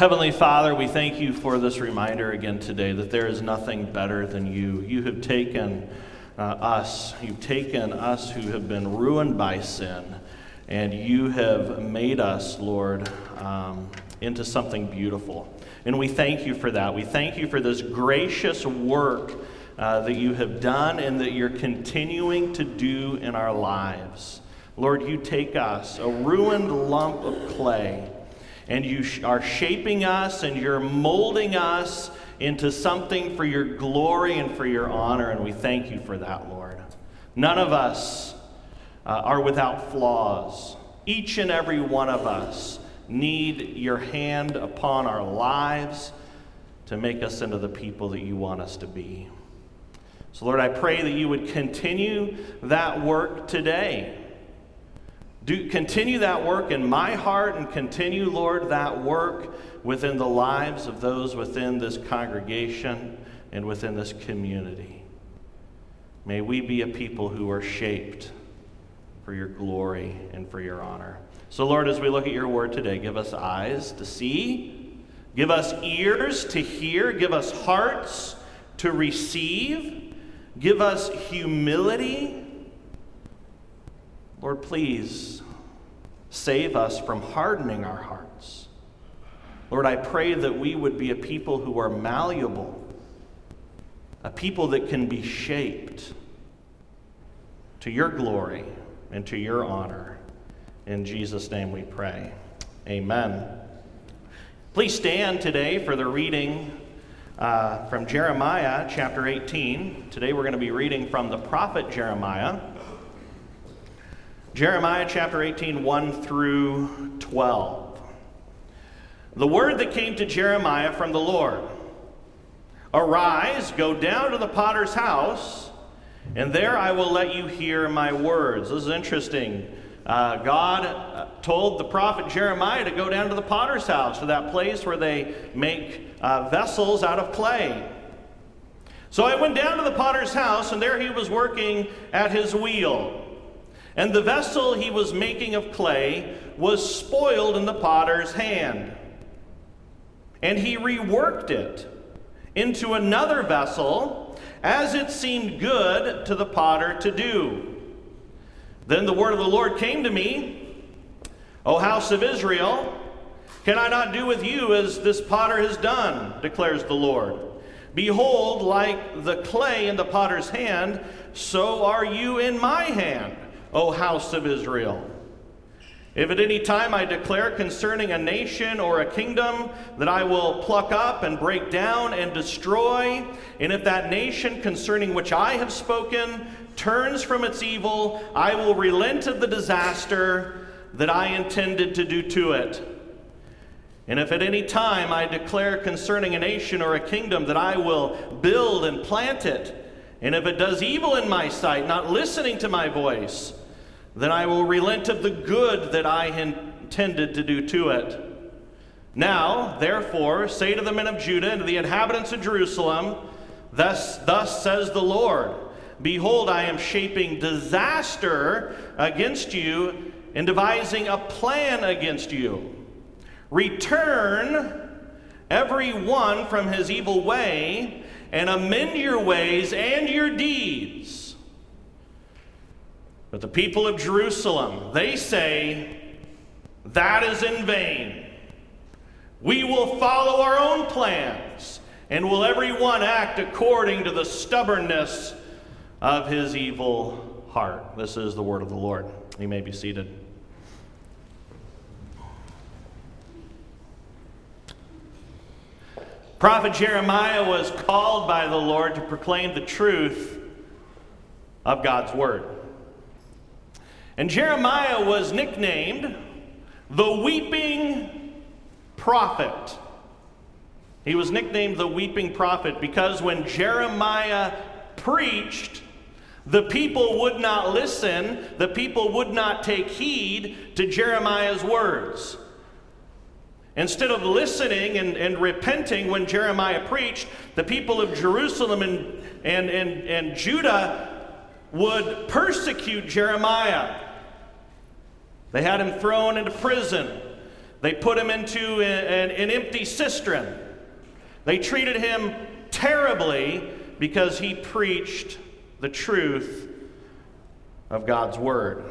Heavenly Father, we thank you for this reminder again today that there is nothing better than you. You have taken uh, us, you've taken us who have been ruined by sin, and you have made us, Lord, um, into something beautiful. And we thank you for that. We thank you for this gracious work uh, that you have done and that you're continuing to do in our lives. Lord, you take us, a ruined lump of clay, and you are shaping us and you're molding us into something for your glory and for your honor, and we thank you for that, Lord. None of us uh, are without flaws. Each and every one of us need your hand upon our lives to make us into the people that you want us to be. So, Lord, I pray that you would continue that work today. Do, continue that work in my heart and continue, Lord, that work within the lives of those within this congregation and within this community. May we be a people who are shaped for your glory and for your honor. So, Lord, as we look at your word today, give us eyes to see, give us ears to hear, give us hearts to receive, give us humility. Lord, please save us from hardening our hearts. Lord, I pray that we would be a people who are malleable, a people that can be shaped to your glory and to your honor. In Jesus' name we pray. Amen. Please stand today for the reading uh, from Jeremiah chapter 18. Today we're going to be reading from the prophet Jeremiah. Jeremiah chapter 18, 1 through 12. The word that came to Jeremiah from the Lord Arise, go down to the potter's house, and there I will let you hear my words. This is interesting. Uh, God uh, told the prophet Jeremiah to go down to the potter's house, to that place where they make uh, vessels out of clay. So I went down to the potter's house, and there he was working at his wheel. And the vessel he was making of clay was spoiled in the potter's hand. And he reworked it into another vessel as it seemed good to the potter to do. Then the word of the Lord came to me, O house of Israel, can I not do with you as this potter has done, declares the Lord? Behold, like the clay in the potter's hand, so are you in my hand, O house of Israel. If at any time I declare concerning a nation or a kingdom that I will pluck up and break down and destroy, and if that nation concerning which I have spoken turns from its evil, I will relent of the disaster that I intended to do to it. And if at any time I declare concerning a nation or a kingdom that I will build and plant it, and if it does evil in my sight, not listening to my voice, then I will relent of the good that I intended to do to it. Now, therefore, say to the men of Judah and to the inhabitants of Jerusalem, Thus, thus says the Lord Behold, I am shaping disaster against you and devising a plan against you. Return every one from his evil way and amend your ways and your deeds. But the people of Jerusalem, they say, that is in vain. We will follow our own plans, and will every one act according to the stubbornness of his evil heart. This is the word of the Lord. You may be seated. Prophet Jeremiah was called by the Lord to proclaim the truth of God's word. And Jeremiah was nicknamed the weeping prophet. He was nicknamed the weeping prophet because when Jeremiah preached, the people would not listen, the people would not take heed to Jeremiah's words. Instead of listening and, and repenting when Jeremiah preached, the people of Jerusalem and, and, and, and Judah would persecute Jeremiah. They had him thrown into prison. They put him into an, an empty cistern. They treated him terribly because he preached the truth of God's word.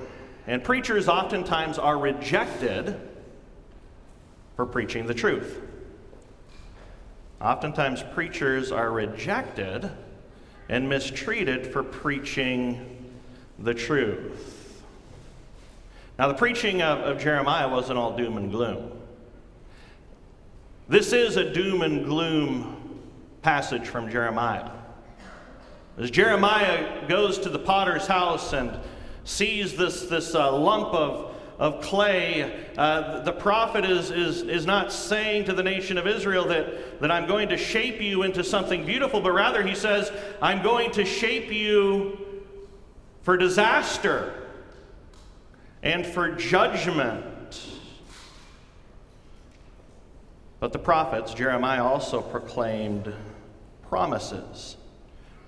And preachers oftentimes are rejected for preaching the truth. Oftentimes, preachers are rejected and mistreated for preaching the truth. Now, the preaching of, of Jeremiah wasn't all doom and gloom. This is a doom and gloom passage from Jeremiah. As Jeremiah goes to the potter's house and sees this, this uh, lump of, of clay, uh, the prophet is, is, is not saying to the nation of Israel that, that I'm going to shape you into something beautiful, but rather he says, I'm going to shape you for disaster and for judgment. But the prophets, Jeremiah also proclaimed promises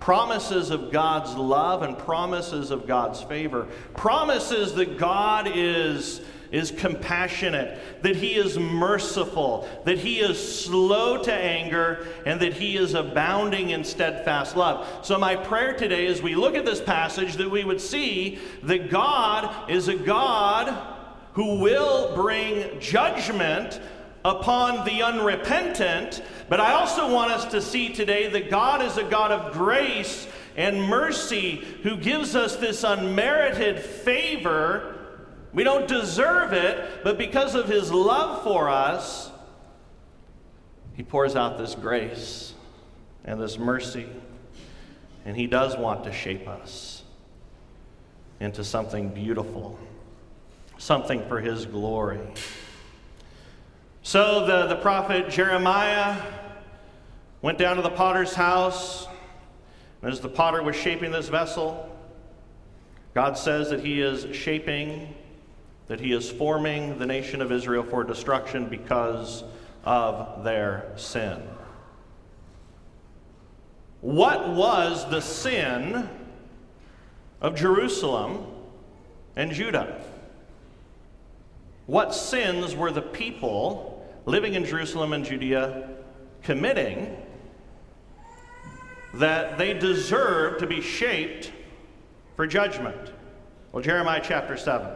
promises of God's love and promises of God's favor, promises that God is, is compassionate, that He is merciful, that He is slow to anger, and that He is abounding in steadfast love. So, my prayer today as we look at this passage, that we would see that God is a God who will bring judgment upon the unrepentant, but I also want us to see today that God is a God of grace and mercy who gives us this unmerited favor. We don't deserve it, but because of his love for us, he pours out this grace and this mercy. And he does want to shape us into something beautiful, something for his glory. So the, the prophet Jeremiah went down to the potter's house. And as the potter was shaping this vessel, God says that he is shaping, that he is forming the nation of Israel for destruction because of their sin. What was the sin of Jerusalem and Judah? What sins were the people living in Jerusalem and Judea committing that they deserve to be shaped for judgment. Well, Jeremiah chapter 7.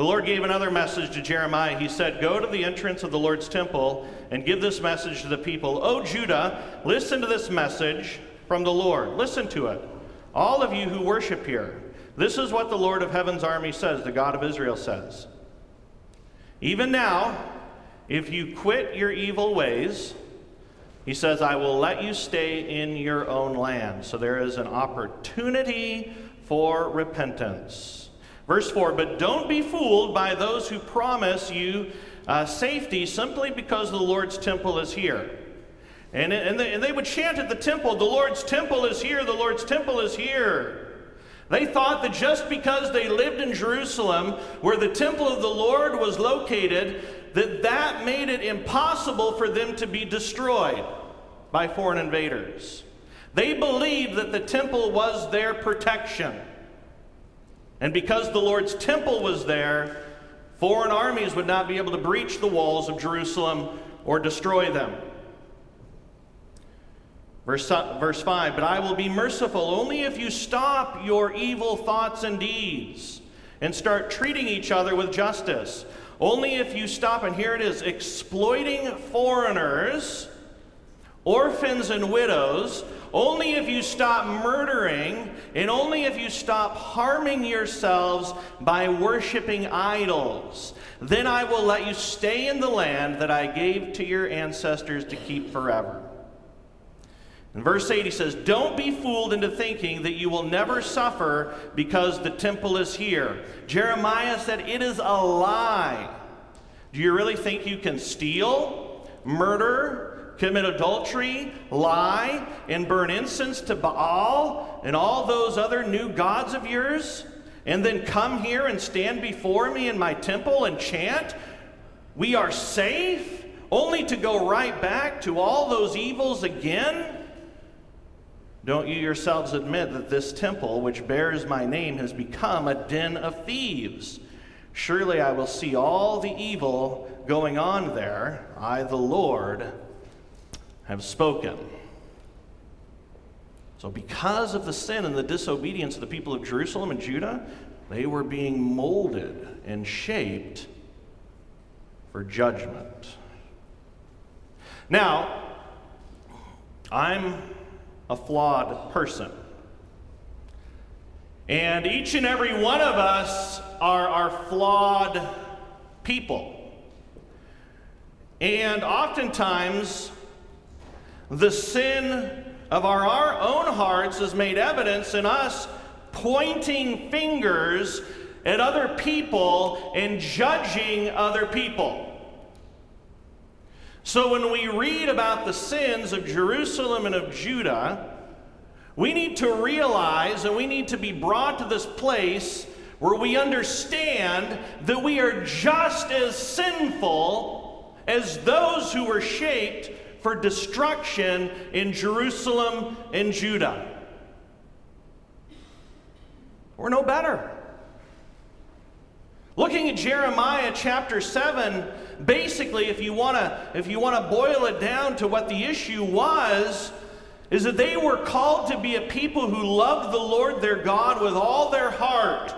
The Lord gave another message to Jeremiah. He said, Go to the entrance of the Lord's temple and give this message to the people. O Judah, listen to this message from the Lord. Listen to it. All of you who worship here, this is what the Lord of heaven's army says, the God of Israel says. Even now, if you quit your evil ways, he says, I will let you stay in your own land. So there is an opportunity for repentance. Verse 4 But don't be fooled by those who promise you uh, safety simply because the Lord's temple is here. And, and, they, and they would chant at the temple, The Lord's temple is here, the Lord's temple is here. They thought that just because they lived in Jerusalem, where the temple of the Lord was located, that that made it impossible for them to be destroyed by foreign invaders. They believed that the temple was their protection. And because the Lord's temple was there, foreign armies would not be able to breach the walls of Jerusalem or destroy them. Verse, verse 5 But I will be merciful only if you stop your evil thoughts and deeds and start treating each other with justice. Only if you stop, and here it is exploiting foreigners, orphans, and widows, only if you stop murdering, and only if you stop harming yourselves by worshiping idols, then I will let you stay in the land that I gave to your ancestors to keep forever. In verse 8, he says, Don't be fooled into thinking that you will never suffer because the temple is here. Jeremiah said, It is a lie. Do you really think you can steal, murder, commit adultery, lie, and burn incense to Baal and all those other new gods of yours, and then come here and stand before me in my temple and chant, We are safe, only to go right back to all those evils again? Don't you yourselves admit that this temple, which bears my name, has become a den of thieves? Surely I will see all the evil going on there. I, the Lord, have spoken. So, because of the sin and the disobedience of the people of Jerusalem and Judah, they were being molded and shaped for judgment. Now, I'm a flawed person. And each and every one of us are, are flawed people. And oftentimes, the sin of our, our own hearts is made evidence in us pointing fingers at other people and judging other people. So when we read about the sins of Jerusalem and of Judah, we need to realize and we need to be brought to this place where we understand that we are just as sinful as those who were shaped for destruction in Jerusalem and Judah. We're no better. Looking at Jeremiah chapter 7, basically, if you want to if you want to boil it down to what the issue was, is that they were called to be a people who loved the Lord their God with all their heart.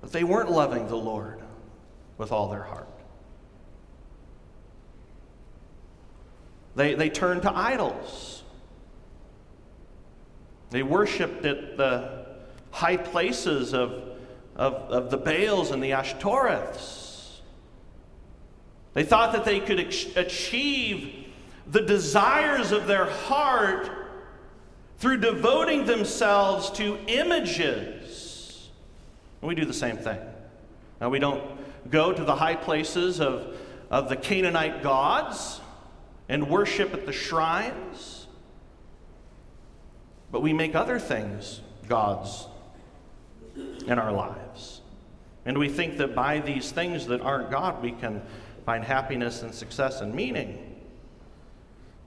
But they weren't loving the Lord with all their heart. They, they turned to idols. They worshiped at the high places of, of, of the Baals and the Ashtoreths. They thought that they could achieve the desires of their heart through devoting themselves to images. And we do the same thing. Now, we don't go to the high places of, of the Canaanite gods and worship at the shrines, but we make other things gods in our lives. And we think that by these things that aren't God, we can find happiness and success and meaning.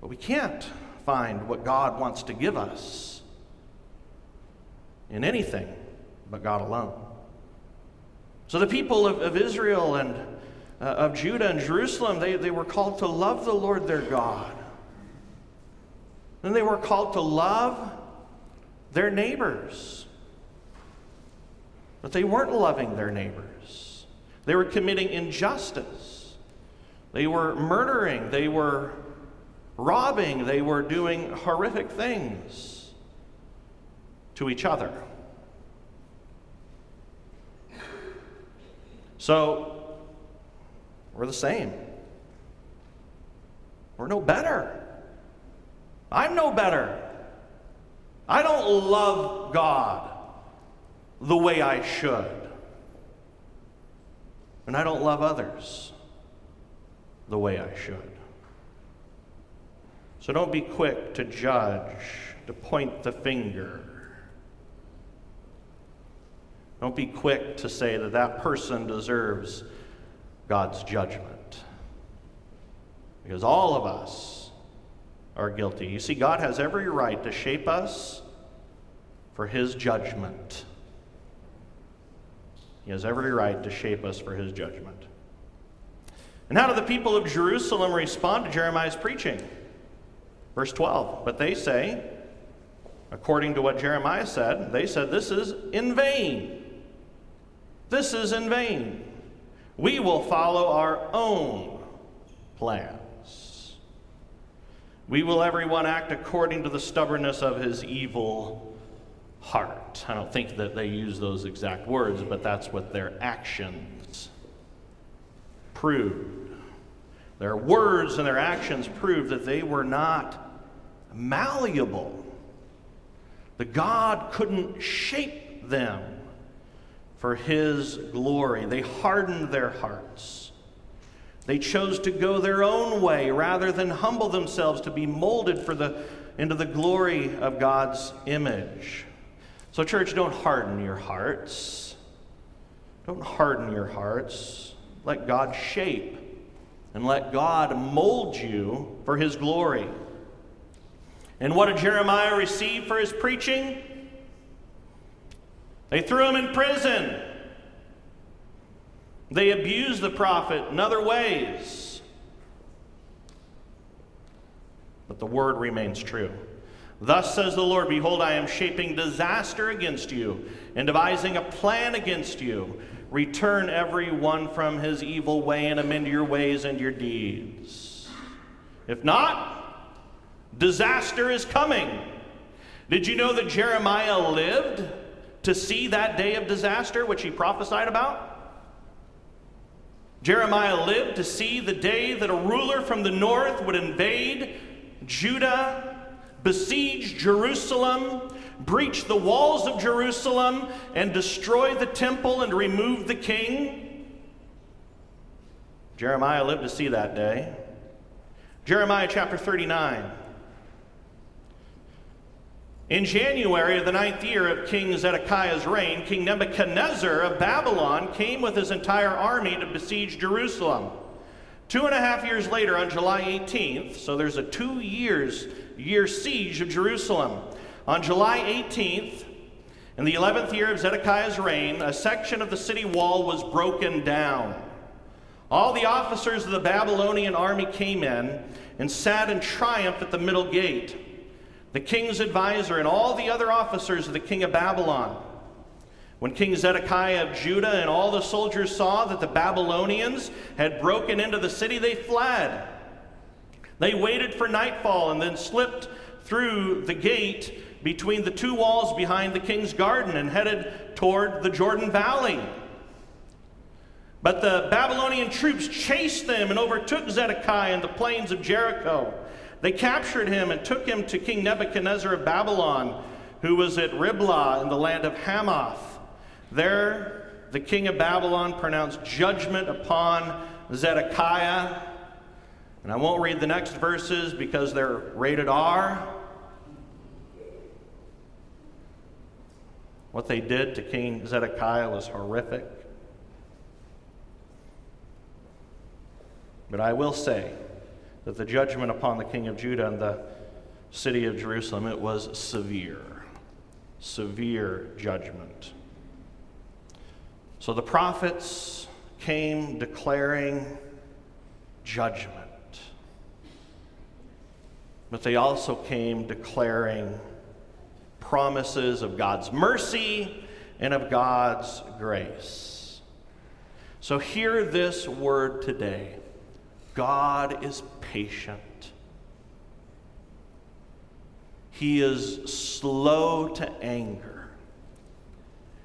But we can't find what God wants to give us in anything but God alone. So the people of, of Israel and uh, of Judah and Jerusalem, they, they were called to love the Lord their God. Then they were called to love their neighbors. But they weren't loving their neighbors. They were committing injustice. They were murdering. They were robbing. They were doing horrific things to each other. So, we're the same. We're no better. I'm no better. I don't love God the way I should. And I don't love others the way I should. So don't be quick to judge, to point the finger. Don't be quick to say that that person deserves God's judgment. Because all of us are guilty. You see, God has every right to shape us for His judgment. He has every right to shape us for his judgment. And how do the people of Jerusalem respond to Jeremiah's preaching? Verse 12. But they say, according to what Jeremiah said, they said, This is in vain. This is in vain. We will follow our own plans. We will everyone act according to the stubbornness of his evil heart. I don't think that they use those exact words, but that's what their actions proved. Their words and their actions proved that they were not malleable. The God couldn't shape them for His glory. They hardened their hearts. They chose to go their own way rather than humble themselves to be molded for the, into the glory of God's image. So, church, don't harden your hearts. Don't harden your hearts. Let God shape and let God mold you for his glory. And what did Jeremiah receive for his preaching? They threw him in prison. They abused the prophet in other ways. But the word remains true. Thus says the Lord Behold, I am shaping disaster against you and devising a plan against you. Return every one from his evil way and amend your ways and your deeds. If not, disaster is coming. Did you know that Jeremiah lived to see that day of disaster which he prophesied about? Jeremiah lived to see the day that a ruler from the north would invade Judah besiege Jerusalem, breach the walls of Jerusalem, and destroy the temple and remove the king? Jeremiah lived to see that day. Jeremiah chapter 39. In January of the ninth year of King Zedekiah's reign, King Nebuchadnezzar of Babylon came with his entire army to besiege Jerusalem. Two and a half years later, on July 18th, so there's a two years year siege of Jerusalem. On July 18th, in the 11th year of Zedekiah's reign, a section of the city wall was broken down. All the officers of the Babylonian army came in and sat in triumph at the middle gate. The king's advisor and all the other officers of the king of Babylon. When King Zedekiah of Judah and all the soldiers saw that the Babylonians had broken into the city, they fled. They waited for nightfall and then slipped through the gate between the two walls behind the king's garden and headed toward the Jordan Valley. But the Babylonian troops chased them and overtook Zedekiah in the plains of Jericho. They captured him and took him to King Nebuchadnezzar of Babylon, who was at Riblah in the land of Hamath. There, the king of Babylon pronounced judgment upon Zedekiah and I won't read the next verses because they're rated R. What they did to King Zedekiah was horrific. But I will say that the judgment upon the king of Judah and the city of Jerusalem it was severe. Severe judgment. So the prophets came declaring judgment. But they also came declaring promises of God's mercy and of God's grace. So hear this word today God is patient. He is slow to anger.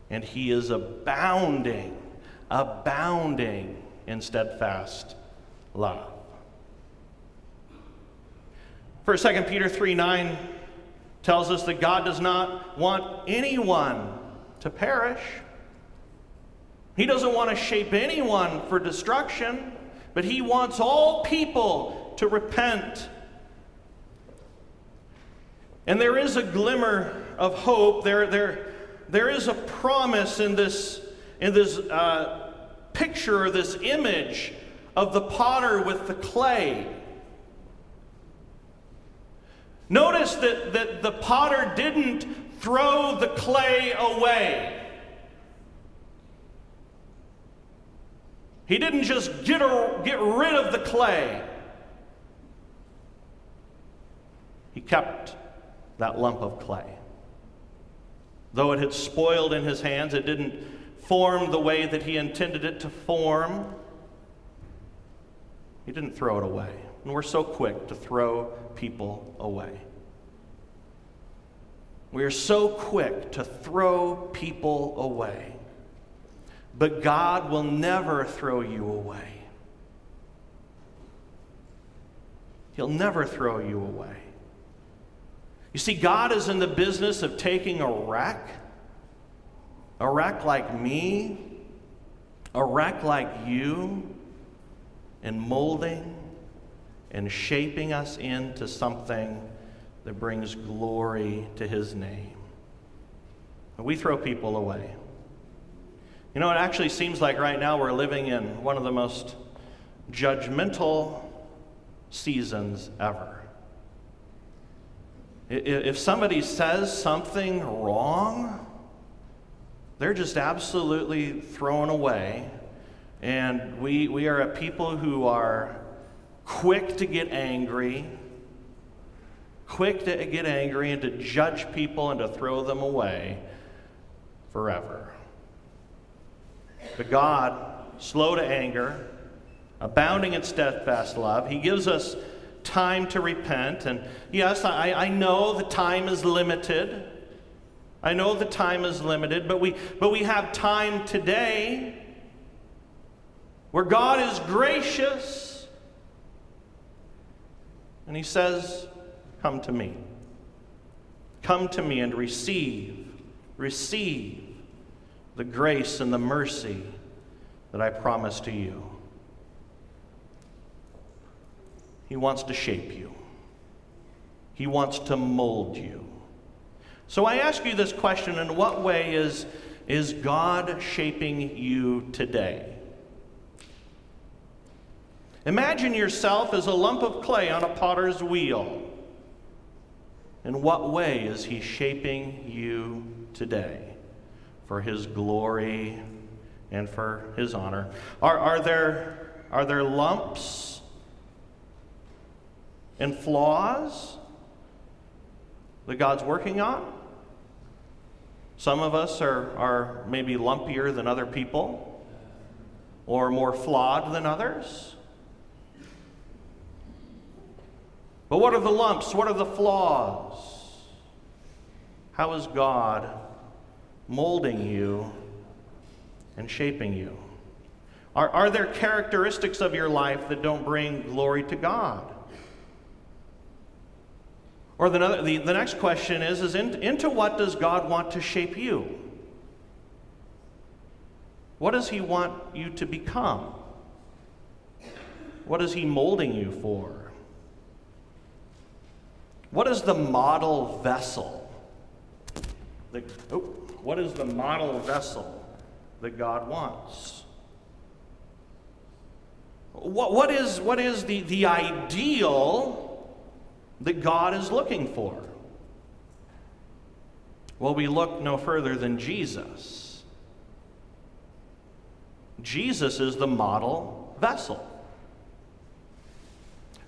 And he is abounding, abounding in steadfast love. 1 2 Peter 3 9 tells us that God does not want anyone to perish. He doesn't want to shape anyone for destruction, but He wants all people to repent. And there is a glimmer of hope. There, there, there is a promise in this, in this uh, picture this image of the potter with the clay. Notice that, that the potter didn't throw the clay away. He didn't just get, a, get rid of the clay. He kept that lump of clay. Though it had spoiled in his hands, it didn't form the way that he intended it to form. He didn't throw it away. And we're so quick to throw people away. We are so quick to throw people away. But God will never throw you away. He'll never throw you away. You see, God is in the business of taking a wreck, a wreck like me, a wreck like you, and molding and shaping us into something that brings glory to his name. We throw people away. You know, it actually seems like right now we're living in one of the most judgmental seasons ever. If somebody says something wrong, they're just absolutely thrown away. And we, we are a people who are quick to get angry, quick to get angry and to judge people and to throw them away forever. But God, slow to anger, abounding in steadfast love, He gives us time to repent. And yes, I, I know the time is limited. I know the time is limited, but we, but we have time today where God is gracious and He says, Come to me. Come to me and receive, receive the grace and the mercy that I promise to you. He wants to shape you, He wants to mold you. So I ask you this question in what way is, is God shaping you today? Imagine yourself as a lump of clay on a potter's wheel. In what way is he shaping you today for his glory and for his honor? Are, are, there, are there lumps and flaws that God's working on? Some of us are, are maybe lumpier than other people or more flawed than others. But what are the lumps? What are the flaws? How is God molding you and shaping you? Are, are there characteristics of your life that don't bring glory to God? Or the, the, the next question is, is in, into what does God want to shape you? What does He want you to become? What is He molding you for? What is the model vessel? Oh, what is the model vessel that God wants? What, what is, what is the, the ideal that God is looking for? Well, we look no further than Jesus. Jesus is the model vessel.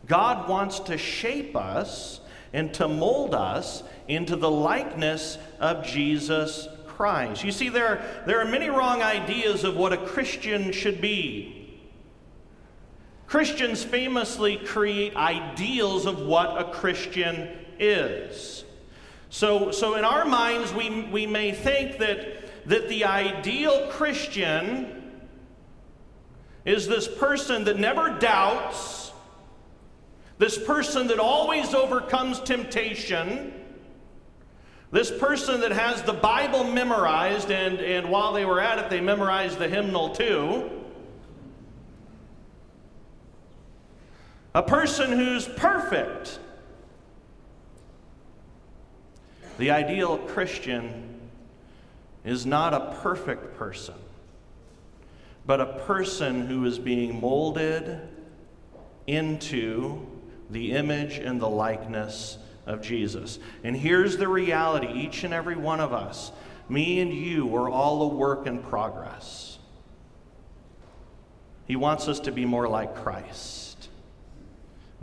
God wants to shape us and to mold us into the likeness of Jesus Christ. You see, there, there are many wrong ideas of what a Christian should be. Christians famously create ideals of what a Christian is. So, so in our minds, we, we may think that, that the ideal Christian is this person that never doubts this person that always overcomes temptation, this person that has the Bible memorized, and, and while they were at it, they memorized the hymnal too. A person who's perfect. The ideal Christian is not a perfect person, but a person who is being molded into the image and the likeness of Jesus. And here's the reality each and every one of us, me and you, are all a work in progress. He wants us to be more like Christ.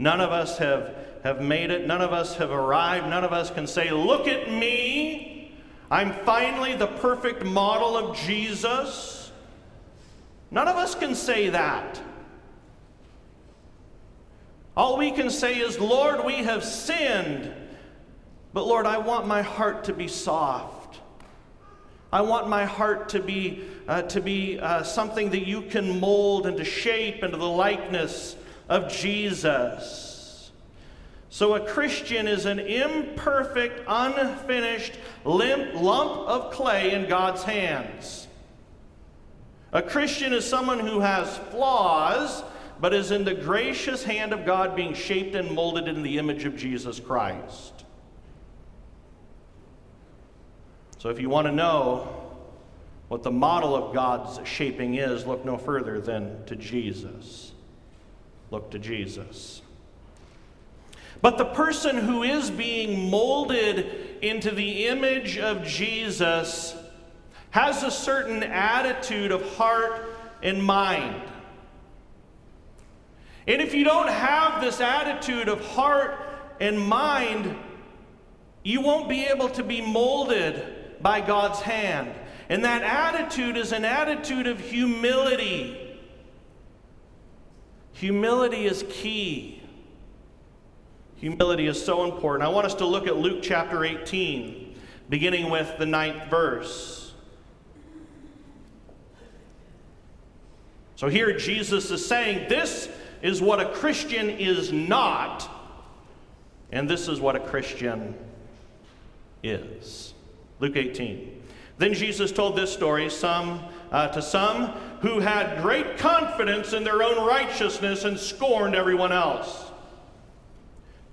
None of us have, have made it, none of us have arrived, none of us can say, Look at me, I'm finally the perfect model of Jesus. None of us can say that. All we can say is, Lord, we have sinned, but Lord, I want my heart to be soft. I want my heart to be, uh, to be uh, something that you can mold and to shape into the likeness of Jesus. So, a Christian is an imperfect, unfinished limp, lump of clay in God's hands. A Christian is someone who has flaws but is in the gracious hand of God being shaped and molded in the image of Jesus Christ. So if you want to know what the model of God's shaping is, look no further than to Jesus. Look to Jesus. But the person who is being molded into the image of Jesus has a certain attitude of heart and mind. And if you don't have this attitude of heart and mind, you won't be able to be molded by God's hand. And that attitude is an attitude of humility. Humility is key. Humility is so important. I want us to look at Luke chapter 18, beginning with the ninth verse. So here Jesus is saying, This is what a Christian is not, and this is what a Christian is. Luke 18. Then Jesus told this story some, uh, to some who had great confidence in their own righteousness and scorned everyone else.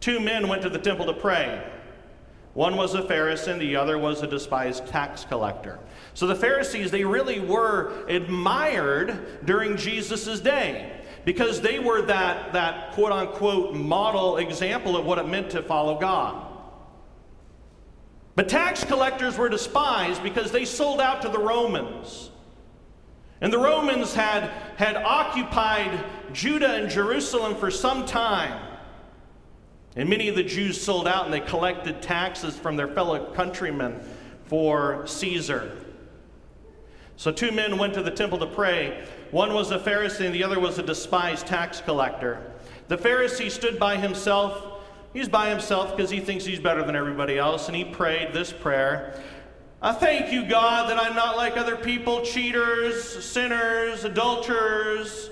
Two men went to the temple to pray. One was a Pharisee, and the other was a despised tax collector. So the Pharisees, they really were admired during Jesus' day because they were that, that quote unquote model example of what it meant to follow God. But tax collectors were despised because they sold out to the Romans. And the Romans had, had occupied Judah and Jerusalem for some time. And many of the Jews sold out and they collected taxes from their fellow countrymen for Caesar. So two men went to the temple to pray. One was a Pharisee and the other was a despised tax collector. The Pharisee stood by himself. He's by himself because he thinks he's better than everybody else, and he prayed this prayer I thank you, God, that I'm not like other people, cheaters, sinners, adulterers.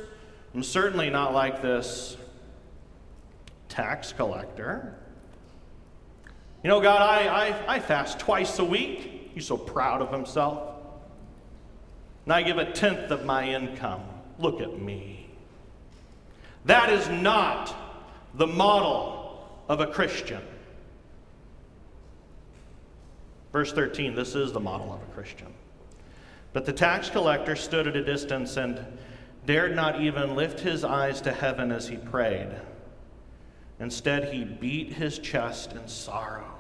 I'm certainly not like this tax collector. You know, God, I, I, I fast twice a week. He's so proud of himself and I give a tenth of my income. Look at me. That is not the model of a Christian. Verse 13 this is the model of a Christian. But the tax collector stood at a distance and dared not even lift his eyes to heaven as he prayed. Instead, he beat his chest in sorrow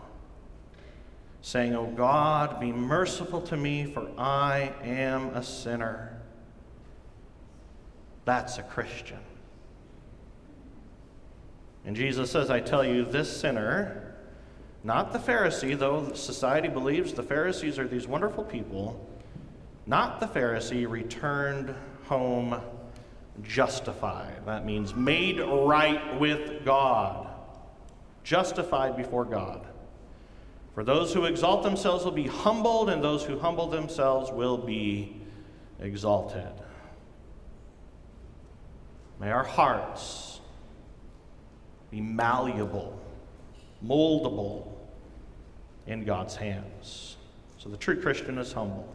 saying, O God, be merciful to me, for I am a sinner. That's a Christian. And Jesus says, I tell you, this sinner, not the Pharisee, though society believes the Pharisees are these wonderful people, not the Pharisee returned home justified. That means made right with God, justified before God. For those who exalt themselves will be humbled, and those who humble themselves will be exalted. May our hearts be malleable, moldable in God's hands. So the true Christian is humble.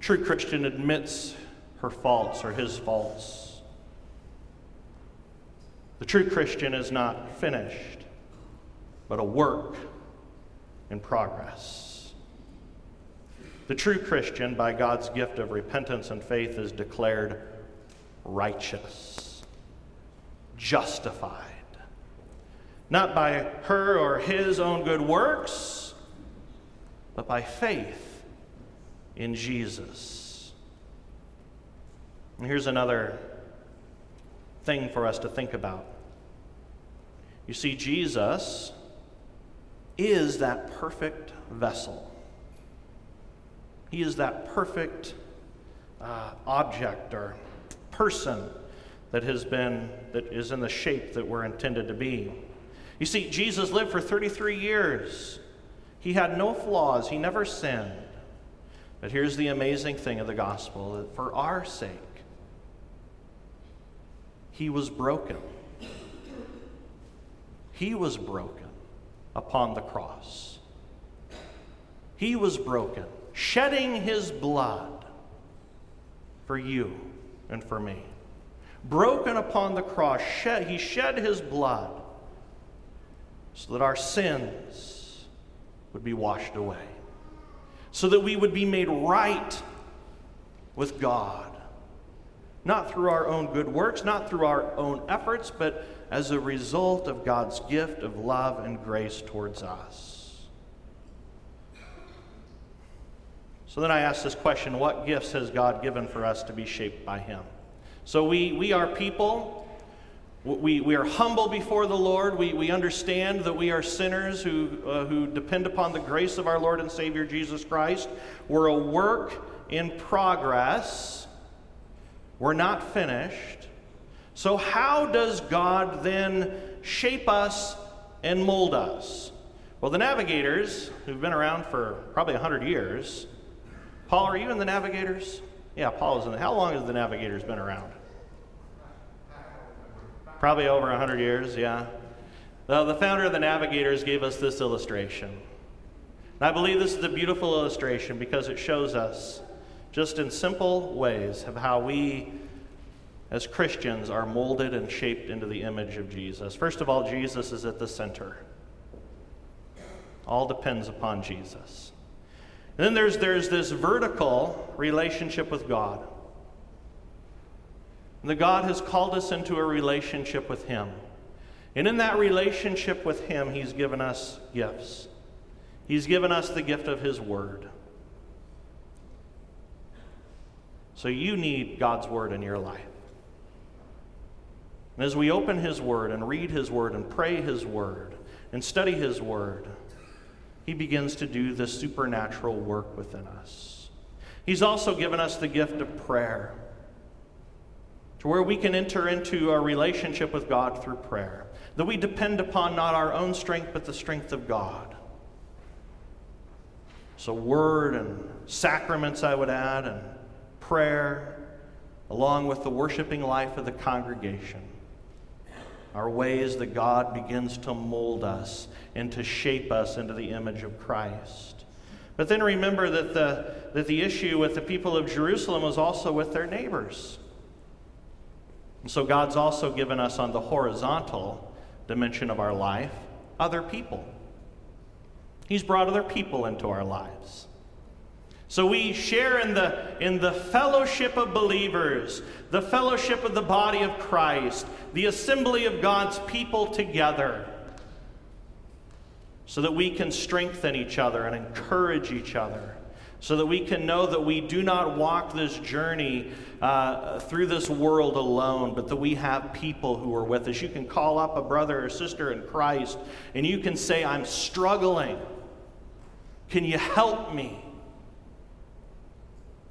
True Christian admits her faults or his faults. The true Christian is not finished but a work in progress. The true Christian, by God's gift of repentance and faith, is declared righteous, justified. Not by her or his own good works, but by faith in Jesus. And here's another thing for us to think about. You see, Jesus is that perfect vessel. He is that perfect uh, object or person that has been, that is in the shape that we're intended to be. You see, Jesus lived for 33 years. He had no flaws, he never sinned. But here's the amazing thing of the gospel that for our sake, he was broken. He was broken upon the cross. He was broken, shedding his blood for you and for me. Broken upon the cross, shed, he shed his blood so that our sins would be washed away, so that we would be made right with God. Not through our own good works, not through our own efforts, but as a result of God's gift of love and grace towards us. So then I ask this question what gifts has God given for us to be shaped by Him? So we, we are people. We, we are humble before the Lord. We, we understand that we are sinners who, uh, who depend upon the grace of our Lord and Savior Jesus Christ. We're a work in progress. We're not finished. So, how does God then shape us and mold us? Well, the navigators, who've been around for probably 100 years, Paul, are you in the navigators? Yeah, Paul is in the. How long has the navigators been around? Probably over 100 years, yeah. The, the founder of the navigators gave us this illustration. And I believe this is a beautiful illustration because it shows us, just in simple ways, of how we as Christians are molded and shaped into the image of Jesus. First of all, Jesus is at the center. All depends upon Jesus. And then there's, there's this vertical relationship with God. That God has called us into a relationship with Him. And in that relationship with Him, He's given us gifts. He's given us the gift of His Word. So you need God's Word in your life. And as we open His Word and read His Word and pray His Word and study His Word, he begins to do this supernatural work within us. He's also given us the gift of prayer, to where we can enter into a relationship with God through prayer, that we depend upon not our own strength, but the strength of God. So, word and sacraments, I would add, and prayer, along with the worshiping life of the congregation are ways that God begins to mold us and to shape us into the image of Christ. But then remember that the, that the issue with the people of Jerusalem was also with their neighbors. So God's also given us on the horizontal dimension of our life other people. He's brought other people into our lives. So we share in the, in the fellowship of believers, the fellowship of the body of Christ, the assembly of God's people together, so that we can strengthen each other and encourage each other, so that we can know that we do not walk this journey uh, through this world alone, but that we have people who are with us. You can call up a brother or sister in Christ and you can say, I'm struggling. Can you help me?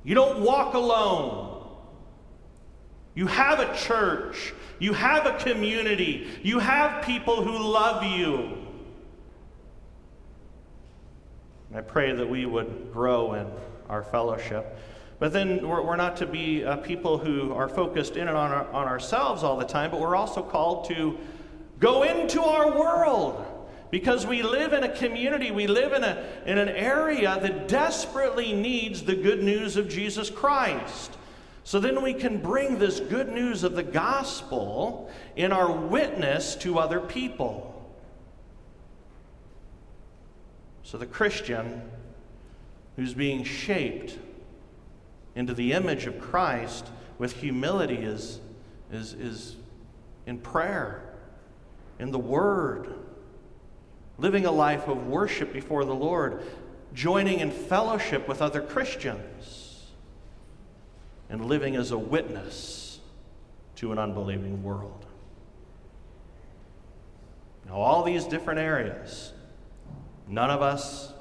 You don't walk alone. You have a church. You have a community. You have people who love you. I pray that we would grow in our fellowship. But then we're, we're not to be uh, people who are focused in and on, our, on ourselves all the time, but we're also called to go into our world because we live in a community, we live in, a, in an area that desperately needs the good news of Jesus Christ. So then we can bring this good news of the gospel in our witness to other people. So the Christian who's being shaped into the image of Christ with humility is, is, is in prayer, in the Word living a life of worship before the Lord, joining in fellowship with other Christians, and living as a witness to an unbelieving world. Now, all these different areas, none of us,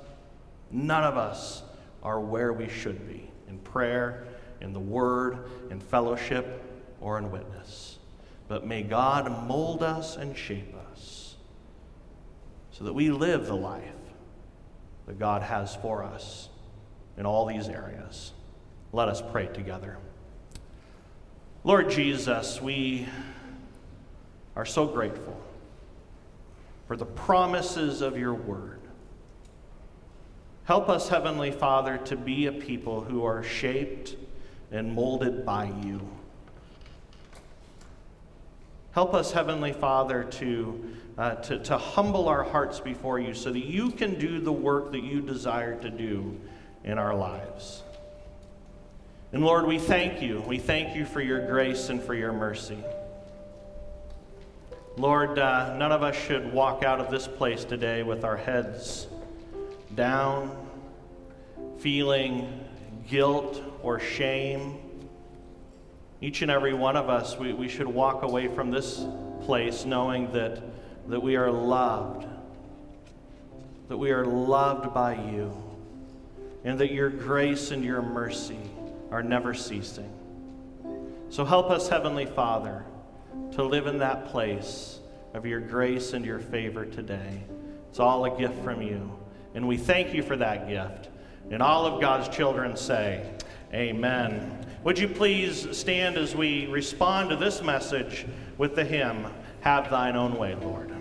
none of us are where we should be in prayer, in the Word, in fellowship, or in witness. But may God mold us and shape us so that we live the life that God has for us in all these areas. Let us pray together. Lord Jesus, we are so grateful for the promises of your word. Help us, Heavenly Father, to be a people who are shaped and molded by you. Help us, Heavenly Father, to uh, to, to humble our hearts before you so that you can do the work that you desire to do in our lives. And Lord, we thank you. We thank you for your grace and for your mercy. Lord, uh, none of us should walk out of this place today with our heads down, feeling guilt or shame. Each and every one of us, we, we should walk away from this place knowing that, that we are loved, that we are loved by you, and that your grace and your mercy are never ceasing. So help us, Heavenly Father, to live in that place of your grace and your favor today. It's all a gift from you. And we thank you for that gift. And all of God's children say, Amen. Would you please stand as we respond to this message with the hymn, Have Thine Own Way, Lord?